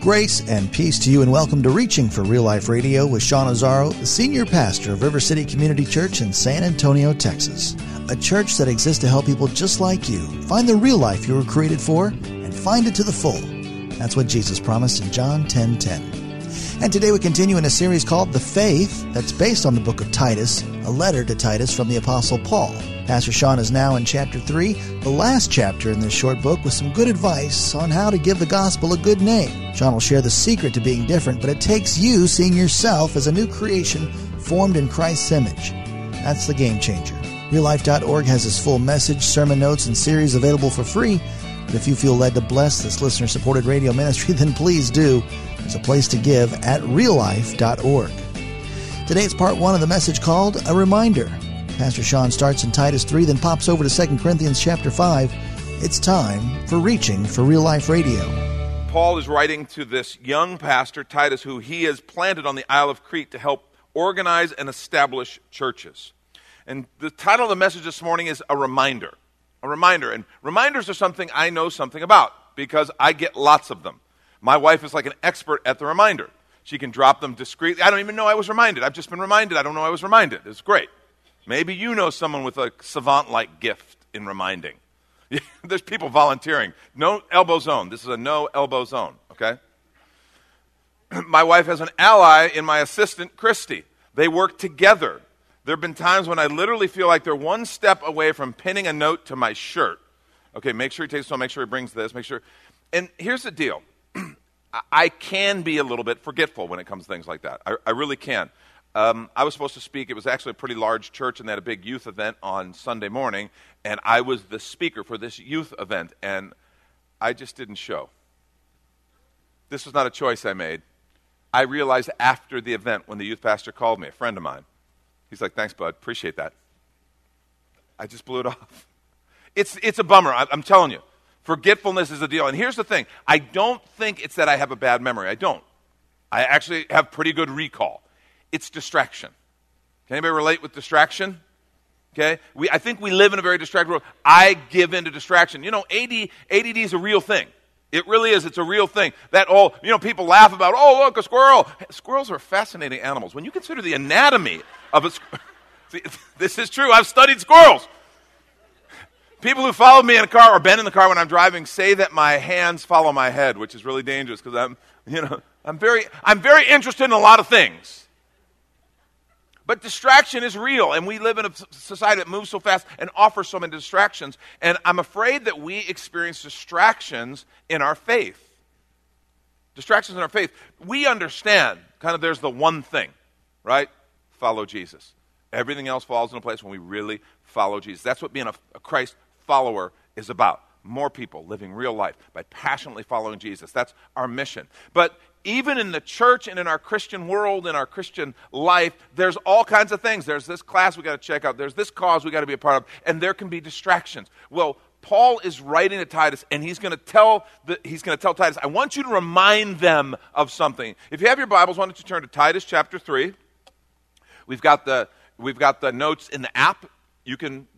Grace and peace to you, and welcome to Reaching for Real Life Radio with Sean Azzaro, the senior pastor of River City Community Church in San Antonio, Texas. A church that exists to help people just like you find the real life you were created for and find it to the full. That's what Jesus promised in John 10:10. 10, 10. And today we continue in a series called The Faith that's based on the book of Titus, a letter to Titus from the apostle Paul. Pastor Sean is now in chapter 3, the last chapter in this short book, with some good advice on how to give the gospel a good name. Sean will share the secret to being different, but it takes you seeing yourself as a new creation formed in Christ's image. That's the game changer. RealLife.org has his full message, sermon notes, and series available for free. But if you feel led to bless this listener supported radio ministry, then please do. There's a place to give at reallife.org. Today it's part one of the message called A Reminder. Pastor Sean starts in Titus 3, then pops over to 2 Corinthians chapter 5. It's time for Reaching for Real Life Radio. Paul is writing to this young pastor, Titus, who he has planted on the Isle of Crete to help organize and establish churches. And the title of the message this morning is A Reminder. A reminder. And reminders are something I know something about because I get lots of them. My wife is like an expert at the reminder. She can drop them discreetly. I don't even know I was reminded. I've just been reminded. I don't know I was reminded. It's great. Maybe you know someone with a savant like gift in reminding. There's people volunteering. No elbow zone. This is a no elbow zone, okay? my wife has an ally in my assistant, Christy. They work together. There have been times when I literally feel like they're one step away from pinning a note to my shirt. Okay, make sure he takes this make sure he brings this, make sure. And here's the deal I can be a little bit forgetful when it comes to things like that. I, I really can. Um, I was supposed to speak. It was actually a pretty large church, and they had a big youth event on Sunday morning, and I was the speaker for this youth event, and I just didn't show. This was not a choice I made. I realized after the event when the youth pastor called me, a friend of mine. He's like, Thanks, bud. Appreciate that. I just blew it off. It's, it's a bummer. I, I'm telling you. Forgetfulness is a deal. And here's the thing I don't think it's that I have a bad memory. I don't. I actually have pretty good recall. It's distraction. Can anybody relate with distraction? Okay? We, I think we live in a very distracted world. I give in to distraction. You know, AD, ADD is a real thing. It really is. It's a real thing. That all, you know, people laugh about, oh, look, a squirrel. Squirrels are fascinating animals. When you consider the anatomy of a squirrel, this is true. I've studied squirrels. People who follow me in a car or been in the car when I'm driving say that my hands follow my head, which is really dangerous because I'm, you know, I'm very, I'm very interested in a lot of things. But distraction is real, and we live in a society that moves so fast and offers so many distractions. And I'm afraid that we experience distractions in our faith. Distractions in our faith. We understand, kind of, there's the one thing, right? Follow Jesus. Everything else falls into place when we really follow Jesus. That's what being a, a Christ follower is about. More people living real life by passionately following Jesus. That's our mission. But even in the church and in our Christian world, in our Christian life, there's all kinds of things. There's this class we got to check out, there's this cause we got to be a part of, and there can be distractions. Well, Paul is writing to Titus, and he's going to tell the, he's going to tell Titus, I want you to remind them of something. If you have your Bibles, why don't you turn to Titus chapter three? We've got the we've got the notes in the app. You can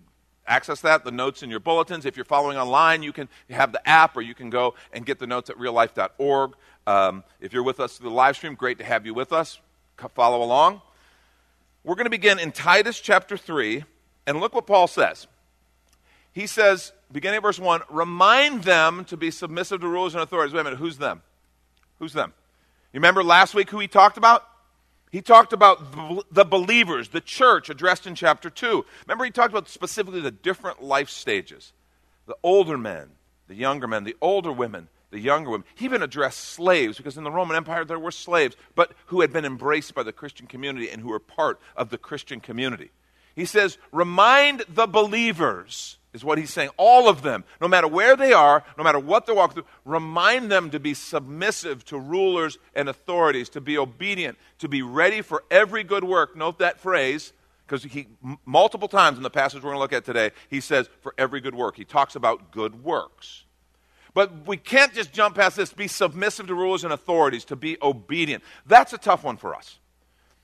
access that, the notes in your bulletins. If you're following online, you can have the app, or you can go and get the notes at reallife.org. Um, if you're with us through the live stream, great to have you with us. Follow along. We're going to begin in Titus chapter 3, and look what Paul says. He says, beginning at verse 1, remind them to be submissive to rulers and authorities. Wait a minute, who's them? Who's them? You remember last week who he talked about? He talked about the believers, the church, addressed in chapter 2. Remember, he talked about specifically the different life stages the older men, the younger men, the older women, the younger women. He even addressed slaves, because in the Roman Empire there were slaves, but who had been embraced by the Christian community and who were part of the Christian community. He says, Remind the believers is what he's saying. All of them, no matter where they are, no matter what they're walking through, remind them to be submissive to rulers and authorities, to be obedient, to be ready for every good work. Note that phrase, because he multiple times in the passage we're going to look at today, he says for every good work. He talks about good works. But we can't just jump past this. Be submissive to rulers and authorities, to be obedient. That's a tough one for us.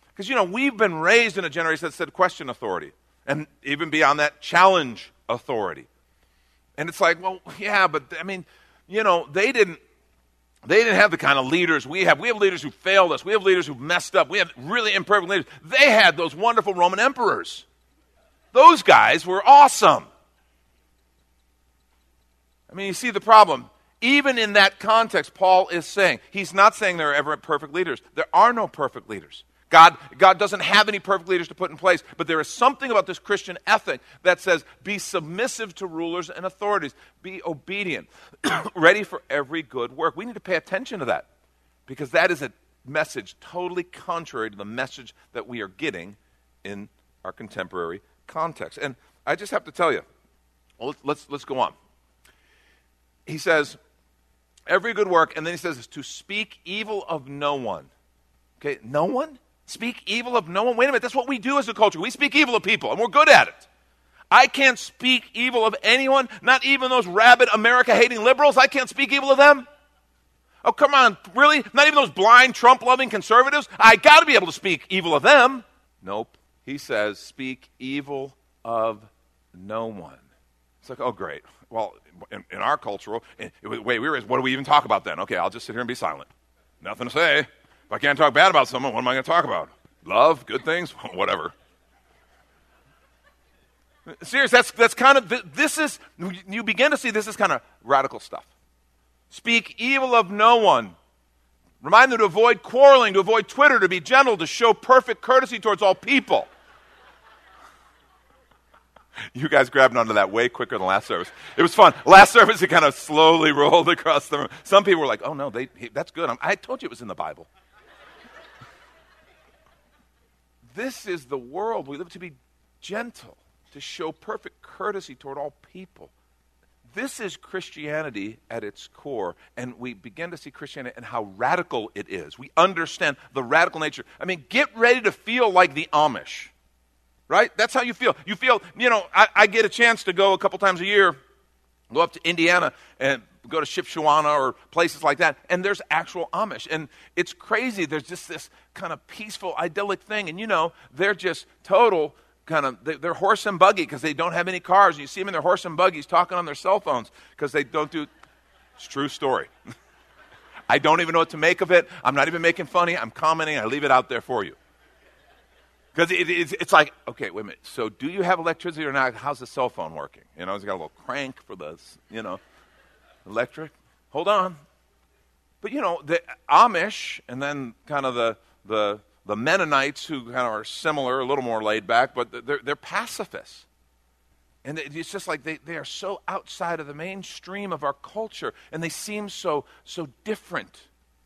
Because, you know, we've been raised in a generation that said question authority, and even beyond that, challenge authority. And it's like, well, yeah, but I mean, you know, they didn't they didn't have the kind of leaders we have. We have leaders who failed us. We have leaders who messed up. We have really imperfect leaders. They had those wonderful Roman emperors. Those guys were awesome. I mean, you see the problem. Even in that context, Paul is saying, he's not saying there are ever perfect leaders. There are no perfect leaders. God, God doesn't have any perfect leaders to put in place, but there is something about this Christian ethic that says be submissive to rulers and authorities, be obedient, ready for every good work. We need to pay attention to that because that is a message totally contrary to the message that we are getting in our contemporary context. And I just have to tell you, let's, let's, let's go on. He says, every good work, and then he says, to speak evil of no one. Okay, no one? Speak evil of no one. Wait a minute, that's what we do as a culture. We speak evil of people, and we're good at it. I can't speak evil of anyone, not even those rabid America hating liberals. I can't speak evil of them. Oh, come on, really? Not even those blind Trump loving conservatives? I got to be able to speak evil of them. Nope. He says, speak evil of no one. It's like, oh, great. Well, in, in our cultural, wait, we were, what do we even talk about then? Okay, I'll just sit here and be silent. Nothing to say. If I can't talk bad about someone, what am I going to talk about? Love, good things, whatever. Serious, that's, that's kind of, this is, you begin to see this is kind of radical stuff. Speak evil of no one. Remind them to avoid quarreling, to avoid Twitter, to be gentle, to show perfect courtesy towards all people. You guys grabbed onto that way quicker than last service. It was fun. Last service, it kind of slowly rolled across the room. Some people were like, oh no, they, that's good. I'm, I told you it was in the Bible. This is the world we live to be gentle, to show perfect courtesy toward all people. This is Christianity at its core, and we begin to see Christianity and how radical it is. We understand the radical nature. I mean, get ready to feel like the Amish, right? That's how you feel. You feel, you know, I, I get a chance to go a couple times a year, go up to Indiana and go to Shipshewana or places like that, and there's actual Amish. And it's crazy. There's just this kind of peaceful, idyllic thing. And you know, they're just total kind of, they're horse and buggy because they don't have any cars. And you see them in their horse and buggies talking on their cell phones because they don't do, it's true story. I don't even know what to make of it. I'm not even making funny. I'm commenting. I leave it out there for you. Because it, it's, like, okay, wait a minute. So, do you have electricity or not? How's the cell phone working? You know, it's got a little crank for the, you know electric. Hold on. But you know, the Amish and then kind of the, the, the Mennonites who kind of are similar, a little more laid back, but they're, they're pacifists. And it's just like they, they are so outside of the mainstream of our culture, and they seem so, so different.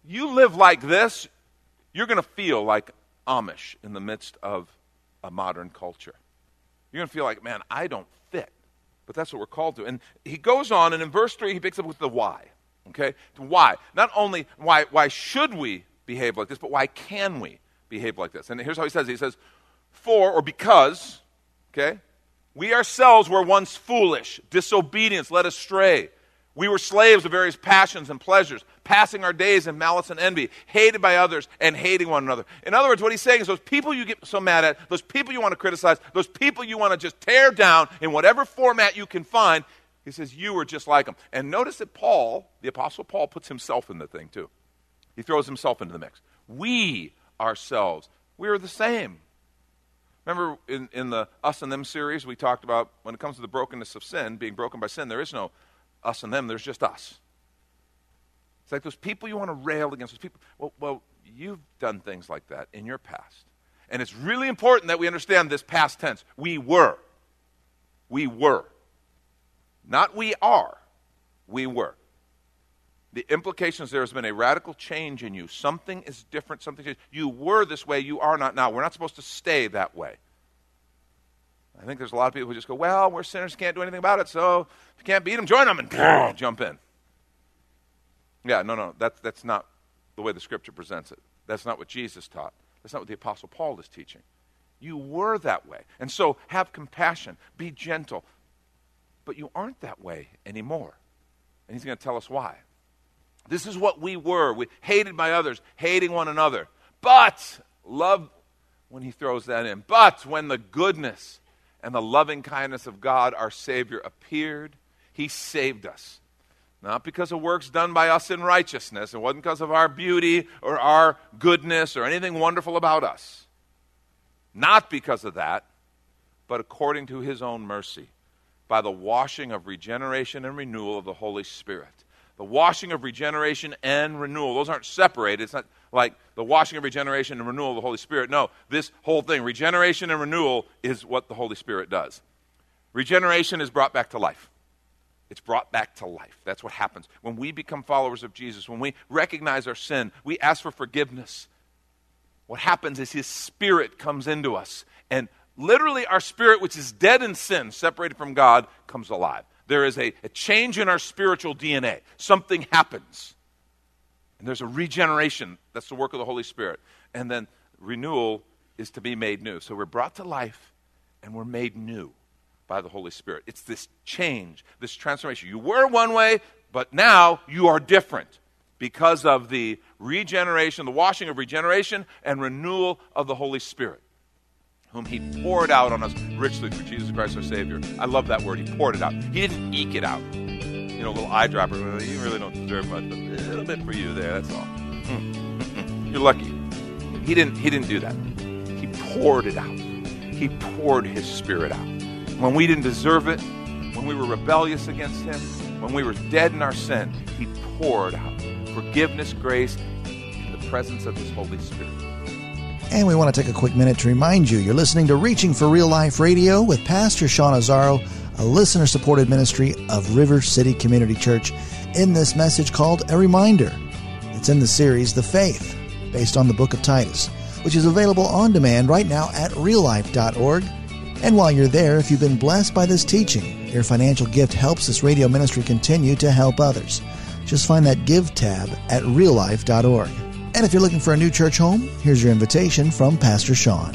You live like this, you're going to feel like Amish in the midst of a modern culture. You're going to feel like, man, I don't fit but that's what we're called to. And he goes on, and in verse 3, he picks up with the why. Okay? Why? Not only why, why should we behave like this, but why can we behave like this? And here's how he says it. He says, For or because, okay, we ourselves were once foolish, disobedience led astray. We were slaves of various passions and pleasures, passing our days in malice and envy, hated by others and hating one another. In other words, what he's saying is those people you get so mad at, those people you want to criticize, those people you want to just tear down in whatever format you can find, he says, you were just like them. And notice that Paul, the Apostle Paul, puts himself in the thing too. He throws himself into the mix. We ourselves, we are the same. Remember in, in the Us and Them series, we talked about when it comes to the brokenness of sin, being broken by sin, there is no us and them, there's just us. It's like those people you want to rail against, those people. Well, well, you've done things like that in your past. And it's really important that we understand this past tense. We were. We were. Not we are. We were. The implications there has been a radical change in you. Something is different, something changed. You were this way, you are not now. We're not supposed to stay that way. I think there's a lot of people who just go, well, we're sinners, can't do anything about it, so if you can't beat them, join them and jump in. Yeah, no, no, that's, that's not the way the scripture presents it. That's not what Jesus taught. That's not what the Apostle Paul is teaching. You were that way. And so have compassion, be gentle. But you aren't that way anymore. And he's going to tell us why. This is what we were. We hated by others, hating one another. But love when he throws that in. But when the goodness and the loving kindness of God, our Savior, appeared, he saved us. Not because of works done by us in righteousness. It wasn't because of our beauty or our goodness or anything wonderful about us. Not because of that, but according to his own mercy, by the washing of regeneration and renewal of the Holy Spirit. The washing of regeneration and renewal, those aren't separated. It's not like the washing of regeneration and renewal of the Holy Spirit. No, this whole thing, regeneration and renewal, is what the Holy Spirit does. Regeneration is brought back to life. It's brought back to life. That's what happens. When we become followers of Jesus, when we recognize our sin, we ask for forgiveness. What happens is His Spirit comes into us. And literally, our spirit, which is dead in sin, separated from God, comes alive. There is a, a change in our spiritual DNA. Something happens. And there's a regeneration. That's the work of the Holy Spirit. And then renewal is to be made new. So we're brought to life and we're made new by the Holy Spirit. It's this change, this transformation. You were one way, but now you are different because of the regeneration, the washing of regeneration and renewal of the Holy Spirit, whom He poured out on us richly through Jesus Christ our Savior. I love that word. He poured it out. He didn't eke it out. You know, a little eyedropper. You really don't deserve much, but a little bit for you there. That's all. Mm. You're lucky. He didn't. He didn't do that. He poured it out. He poured His Spirit out when we didn't deserve it, when we were rebellious against Him, when we were dead in our sin, He poured out forgiveness, grace, in the presence of His Holy Spirit. And we want to take a quick minute to remind you you're listening to Reaching for Real Life Radio with Pastor Sean Azzaro, a listener supported ministry of River City Community Church, in this message called A Reminder. It's in the series The Faith, based on the book of Titus, which is available on demand right now at reallife.org and while you're there, if you've been blessed by this teaching, your financial gift helps this radio ministry continue to help others. Just find that Give tab at reallife.org. And if you're looking for a new church home, here's your invitation from Pastor Sean.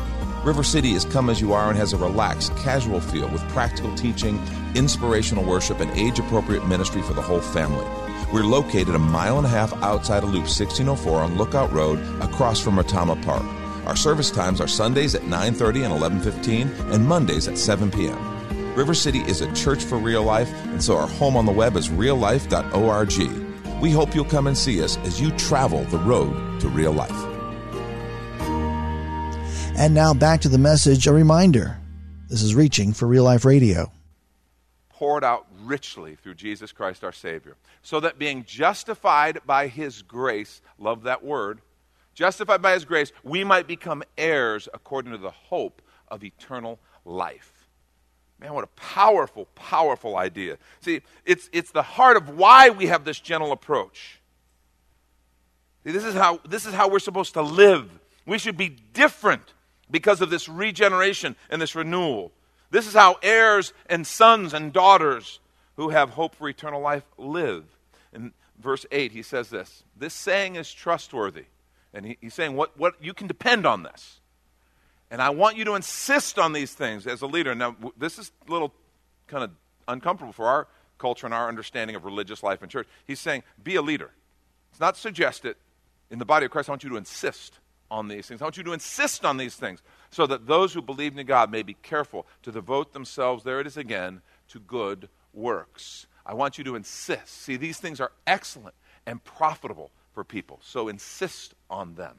River City is come as you are and has a relaxed, casual feel with practical teaching, inspirational worship, and age appropriate ministry for the whole family. We're located a mile and a half outside of Loop 1604 on Lookout Road across from Retama Park. Our service times are Sundays at 9:30 and 11:15 and Mondays at 7 p.m. River City is a church for real life, and so our home on the web is reallife.org. We hope you'll come and see us as you travel the road to real life. And now back to the message, a reminder. This is Reaching for Real Life Radio. Poured out richly through Jesus Christ our Savior, so that being justified by His grace, love that word, justified by his grace, we might become heirs according to the hope of eternal life. Man, what a powerful, powerful idea. See, it's, it's the heart of why we have this gentle approach. See, this is, how, this is how we're supposed to live. We should be different because of this regeneration and this renewal. This is how heirs and sons and daughters who have hope for eternal life live. In verse 8, he says this This saying is trustworthy. And he, he's saying, what, what, you can depend on this. And I want you to insist on these things as a leader. Now, this is a little kind of uncomfortable for our culture and our understanding of religious life and church. He's saying, be a leader. It's not suggest. In the body of Christ, I want you to insist on these things. I want you to insist on these things so that those who believe in God may be careful to devote themselves, there it is again, to good works. I want you to insist. See, these things are excellent and profitable for people. So insist on them.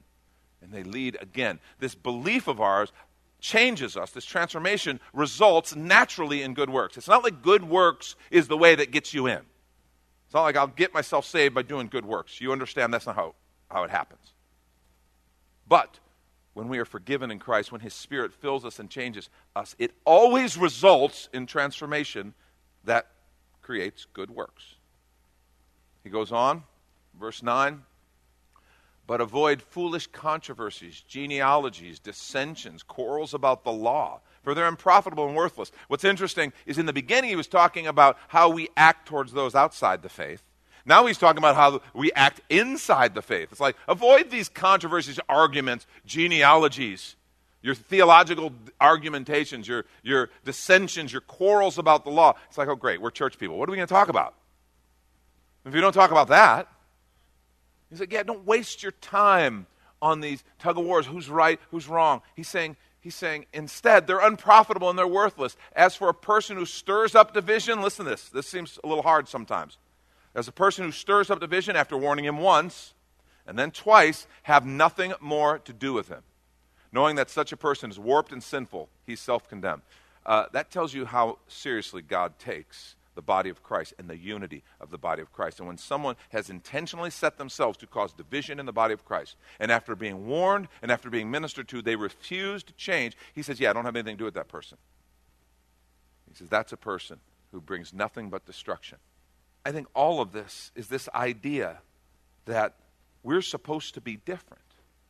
And they lead, again, this belief of ours changes us, this transformation results naturally in good works. It's not like good works is the way that gets you in. It's not like I'll get myself saved by doing good works. You understand that's not how, how it happens. But when we are forgiven in Christ, when His Spirit fills us and changes us, it always results in transformation that creates good works. He goes on, verse 9 but avoid foolish controversies, genealogies, dissensions, quarrels about the law, for they're unprofitable and worthless. What's interesting is in the beginning he was talking about how we act towards those outside the faith. Now he's talking about how we act inside the faith. It's like avoid these controversies, arguments, genealogies, your theological argumentations, your, your dissensions, your quarrels about the law. It's like, oh, great, we're church people. What are we going to talk about? If you don't talk about that, he's like, yeah, don't waste your time on these tug of wars. Who's right? Who's wrong? He's saying, he's saying, instead, they're unprofitable and they're worthless. As for a person who stirs up division, listen to this. This seems a little hard sometimes. As a person who stirs up division after warning him once and then twice, have nothing more to do with him. Knowing that such a person is warped and sinful, he's self condemned. Uh, that tells you how seriously God takes the body of Christ and the unity of the body of Christ. And when someone has intentionally set themselves to cause division in the body of Christ, and after being warned and after being ministered to, they refuse to change, he says, Yeah, I don't have anything to do with that person. He says, That's a person who brings nothing but destruction. I think all of this is this idea that we're supposed to be different.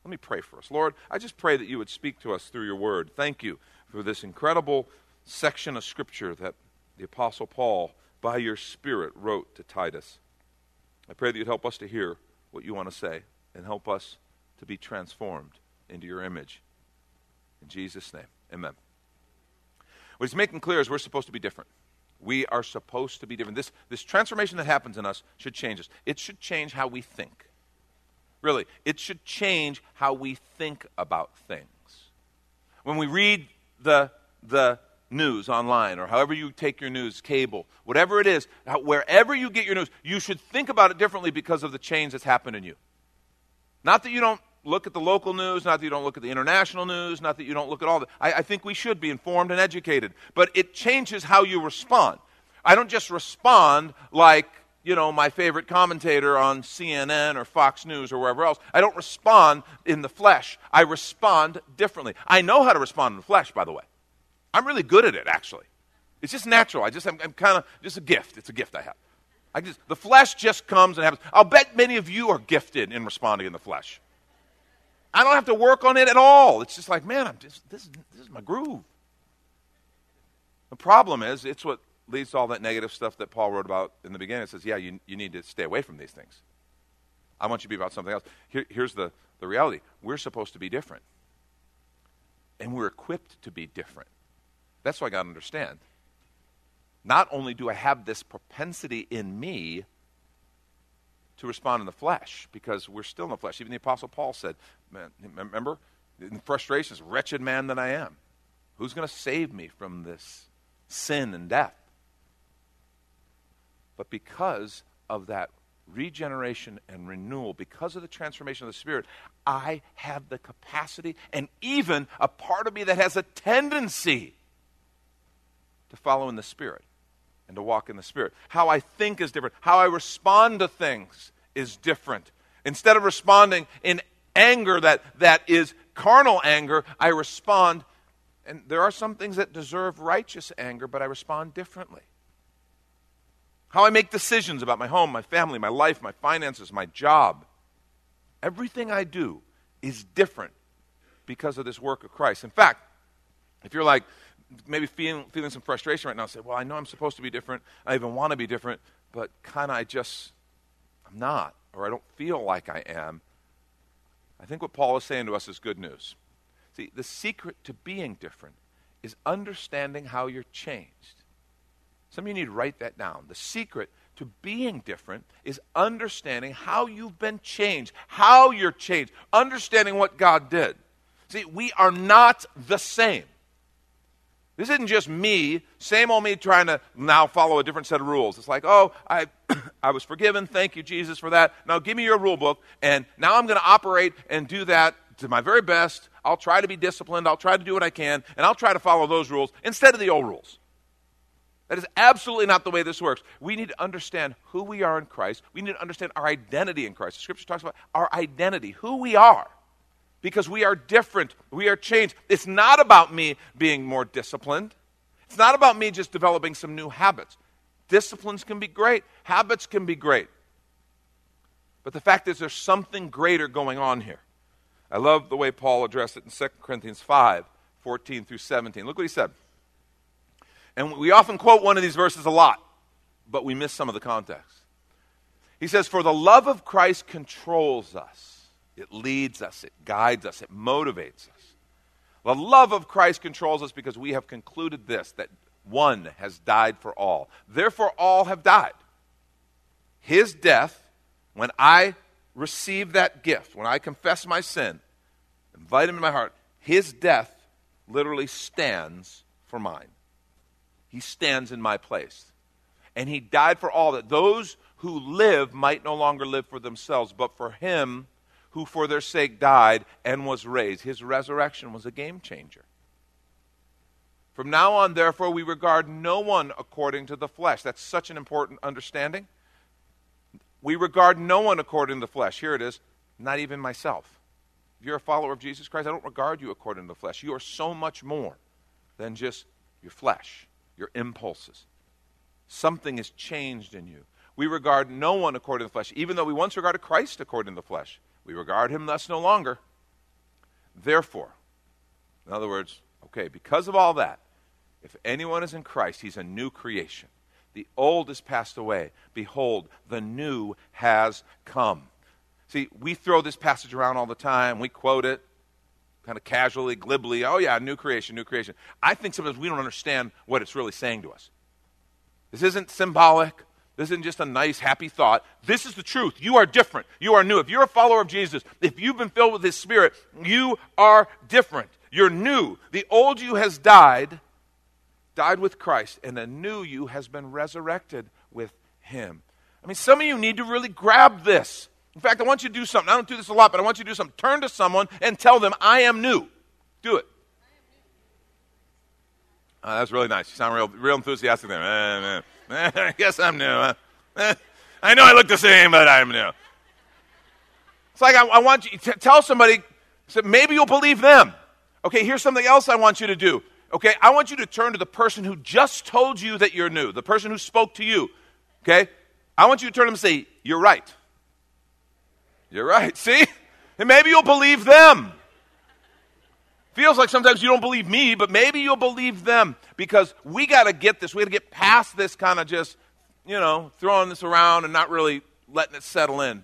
Let me pray for us. Lord, I just pray that you would speak to us through your word. Thank you for this incredible section of Scripture that the Apostle Paul, by your Spirit, wrote to Titus. I pray that you'd help us to hear what you want to say and help us to be transformed into your image. In Jesus' name, amen. What he's making clear is we're supposed to be different. We are supposed to be different. This, this transformation that happens in us should change us. It should change how we think. Really, it should change how we think about things. When we read the, the news online or however you take your news, cable, whatever it is, wherever you get your news, you should think about it differently because of the change that's happened in you. Not that you don't look at the local news, not that you don't look at the international news, not that you don't look at all that. I, I think we should be informed and educated, but it changes how you respond. I don't just respond like, you know, my favorite commentator on CNN or Fox News or wherever else. I don't respond in the flesh. I respond differently. I know how to respond in the flesh, by the way. I'm really good at it, actually. It's just natural. I just, I'm, I'm kind of, just a gift. It's a gift I have. I just, the flesh just comes and happens. I'll bet many of you are gifted in responding in the flesh. I don't have to work on it at all. It's just like, man, I'm just, this, this is my groove. The problem is, it's what leads to all that negative stuff that Paul wrote about in the beginning. It says, yeah, you, you need to stay away from these things. I want you to be about something else. Here, here's the, the reality we're supposed to be different, and we're equipped to be different. That's what I got to understand. Not only do I have this propensity in me to respond in the flesh, because we're still in the flesh. Even the Apostle Paul said, man, remember, in frustrations, wretched man that I am. Who's going to save me from this sin and death? But because of that regeneration and renewal, because of the transformation of the Spirit, I have the capacity and even a part of me that has a tendency to follow in the Spirit and to walk in the Spirit. How I think is different. How I respond to things is different. Instead of responding in anger that, that is carnal anger, I respond, and there are some things that deserve righteous anger, but I respond differently. How I make decisions about my home, my family, my life, my finances, my job. Everything I do is different because of this work of Christ. In fact, if you're like, maybe feeling, feeling some frustration right now, say, well, I know I'm supposed to be different. I even want to be different, but kind of I just, I'm not, or I don't feel like I am. I think what Paul is saying to us is good news. See, the secret to being different is understanding how you're changed. Some of you need to write that down. The secret to being different is understanding how you've been changed, how you're changed, understanding what God did. See, we are not the same. This isn't just me, same old me trying to now follow a different set of rules. It's like, oh, I, I was forgiven. Thank you, Jesus, for that. Now give me your rule book, and now I'm going to operate and do that to my very best. I'll try to be disciplined. I'll try to do what I can, and I'll try to follow those rules instead of the old rules. That is absolutely not the way this works. We need to understand who we are in Christ. We need to understand our identity in Christ. The scripture talks about our identity, who we are, because we are different. We are changed. It's not about me being more disciplined, it's not about me just developing some new habits. Disciplines can be great, habits can be great. But the fact is, there's something greater going on here. I love the way Paul addressed it in 2 Corinthians 5 14 through 17. Look what he said. And we often quote one of these verses a lot, but we miss some of the context. He says, For the love of Christ controls us, it leads us, it guides us, it motivates us. The love of Christ controls us because we have concluded this that one has died for all. Therefore, all have died. His death, when I receive that gift, when I confess my sin, invite him in my heart, his death literally stands for mine. He stands in my place. And he died for all that those who live might no longer live for themselves, but for him who for their sake died and was raised. His resurrection was a game changer. From now on, therefore, we regard no one according to the flesh. That's such an important understanding. We regard no one according to the flesh. Here it is, not even myself. If you're a follower of Jesus Christ, I don't regard you according to the flesh. You are so much more than just your flesh your impulses. Something has changed in you. We regard no one according to the flesh, even though we once regarded Christ according to the flesh. We regard him thus no longer. Therefore, in other words, okay, because of all that, if anyone is in Christ, he's a new creation. The old has passed away. Behold, the new has come. See, we throw this passage around all the time. We quote it kind of casually, glibly, oh yeah, new creation, new creation. I think sometimes we don't understand what it's really saying to us. This isn't symbolic. This isn't just a nice, happy thought. This is the truth. You are different. You are new. If you're a follower of Jesus, if you've been filled with His Spirit, you are different. You're new. The old you has died, died with Christ, and the new you has been resurrected with Him. I mean, some of you need to really grab this. In fact, I want you to do something. I don't do this a lot, but I want you to do something. Turn to someone and tell them, I am new. Do it. Oh, that's really nice. You sound real, real enthusiastic there. I guess I'm new. Huh? I know I look the same, but I'm new. It's like I, I want you to tell somebody, so maybe you'll believe them. Okay, here's something else I want you to do. Okay, I want you to turn to the person who just told you that you're new, the person who spoke to you. Okay, I want you to turn to them and say, You're right. You're right. See? And maybe you'll believe them. Feels like sometimes you don't believe me, but maybe you'll believe them because we got to get this. We got to get past this kind of just, you know, throwing this around and not really letting it settle in.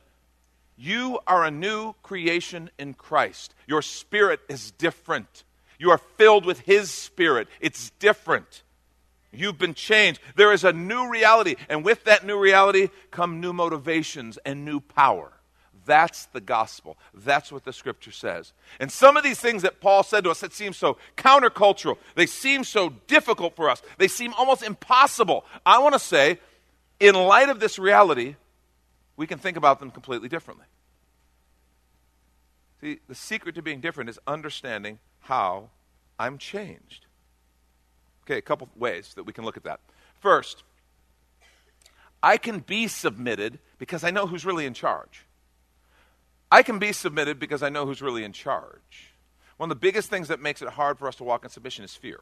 You are a new creation in Christ. Your spirit is different. You are filled with His spirit. It's different. You've been changed. There is a new reality, and with that new reality come new motivations and new power. That's the gospel. That's what the scripture says. And some of these things that Paul said to us that seem so countercultural, they seem so difficult for us, they seem almost impossible. I want to say, in light of this reality, we can think about them completely differently. See, the secret to being different is understanding how I'm changed. Okay, a couple ways that we can look at that. First, I can be submitted because I know who's really in charge. I can be submitted because I know who's really in charge. One of the biggest things that makes it hard for us to walk in submission is fear.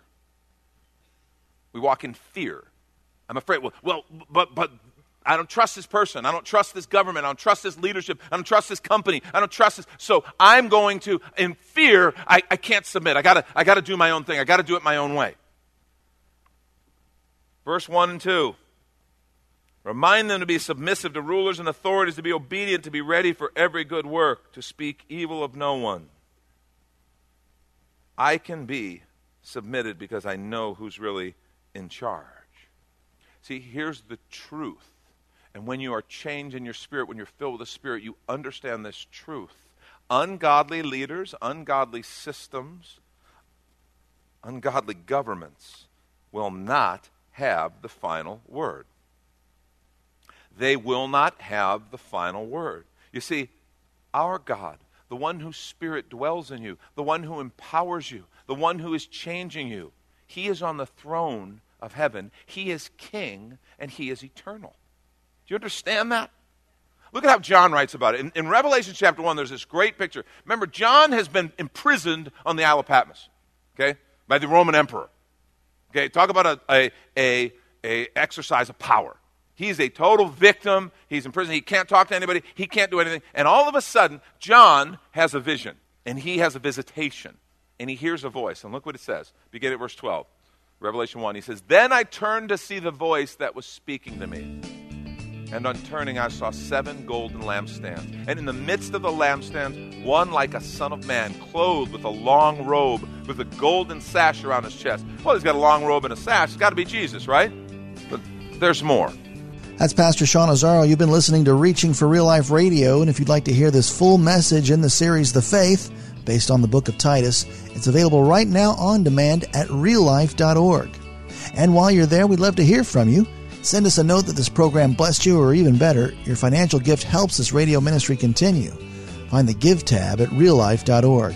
We walk in fear. I'm afraid, well, well but, but I don't trust this person. I don't trust this government. I don't trust this leadership. I don't trust this company. I don't trust this. So I'm going to, in fear, I, I can't submit. I gotta, I gotta do my own thing. I gotta do it my own way. Verse 1 and 2. Remind them to be submissive to rulers and authorities, to be obedient, to be ready for every good work, to speak evil of no one. I can be submitted because I know who's really in charge. See, here's the truth. And when you are changed in your spirit, when you're filled with the Spirit, you understand this truth. Ungodly leaders, ungodly systems, ungodly governments will not have the final word they will not have the final word. You see, our God, the one whose spirit dwells in you, the one who empowers you, the one who is changing you. He is on the throne of heaven. He is king and he is eternal. Do you understand that? Look at how John writes about it. In, in, Revelation chapter 1, there's this great picture. Remember, John has been imprisoned on the Isle of Patmos, okay, by the Roman emperor. Okay, talk about a, a, a, a exercise of power. He's a total victim. He's in prison. He can't talk to anybody. He can't do anything. And all of a sudden, John has a vision, and he has a visitation, and he hears a voice. And look what it says. Begin at verse 12. Revelation 1. He says, Then I turned to see the voice that was speaking to me. And on turning, I saw seven golden lampstands. And in the midst of the lampstands, one like a son of man, clothed with a long robe, with a golden sash around his chest. Well, he's got a long robe and a sash. It's got to be Jesus, right? But there's more. That's Pastor Sean Azzaro. You've been listening to Reaching for Real Life Radio, and if you'd like to hear this full message in the series The Faith, based on the book of Titus, it's available right now on demand at reallife.org. And while you're there, we'd love to hear from you. Send us a note that this program blessed you, or even better, your financial gift helps this radio ministry continue. Find the Give tab at reallife.org.